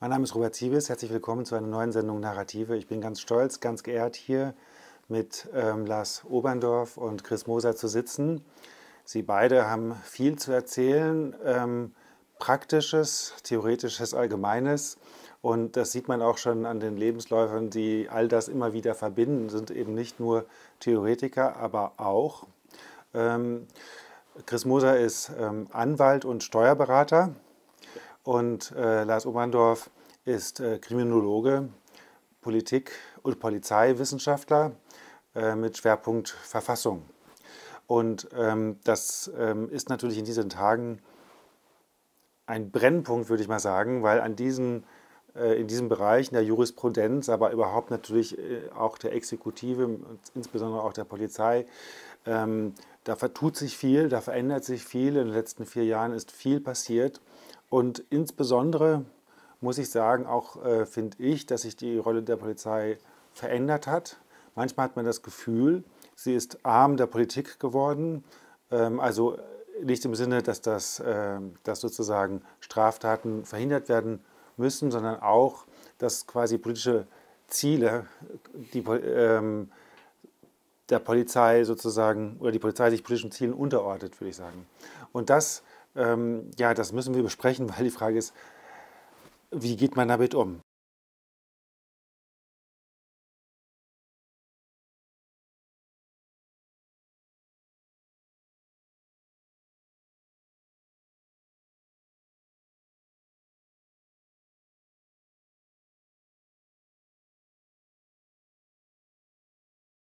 Mein Name ist Robert Siebes, herzlich willkommen zu einer neuen Sendung Narrative. Ich bin ganz stolz, ganz geehrt, hier mit ähm, Lars Oberndorf und Chris Moser zu sitzen. Sie beide haben viel zu erzählen, ähm, praktisches, theoretisches, allgemeines. Und das sieht man auch schon an den Lebensläufern, die all das immer wieder verbinden, sind eben nicht nur Theoretiker, aber auch. Ähm, Chris Moser ist ähm, Anwalt und Steuerberater und äh, Lars Oberndorf ist äh, Kriminologe, Politik- und Polizeiwissenschaftler äh, mit Schwerpunkt Verfassung. Und ähm, das ähm, ist natürlich in diesen Tagen ein Brennpunkt, würde ich mal sagen, weil an diesen, äh, in diesem Bereich, der Jurisprudenz, aber überhaupt natürlich äh, auch der Exekutive insbesondere auch der Polizei, ähm, da vertut sich viel, da verändert sich viel. In den letzten vier Jahren ist viel passiert. Und insbesondere muss ich sagen, auch äh, finde ich, dass sich die Rolle der Polizei verändert hat. Manchmal hat man das Gefühl, sie ist Arm der Politik geworden. Ähm, also nicht im Sinne, dass, das, äh, dass sozusagen Straftaten verhindert werden müssen, sondern auch, dass quasi politische Ziele die, ähm, der Polizei sozusagen oder die Polizei sich politischen Zielen unterordnet, würde ich sagen. Und das ähm, ja, das müssen wir besprechen, weil die Frage ist, wie geht man damit um?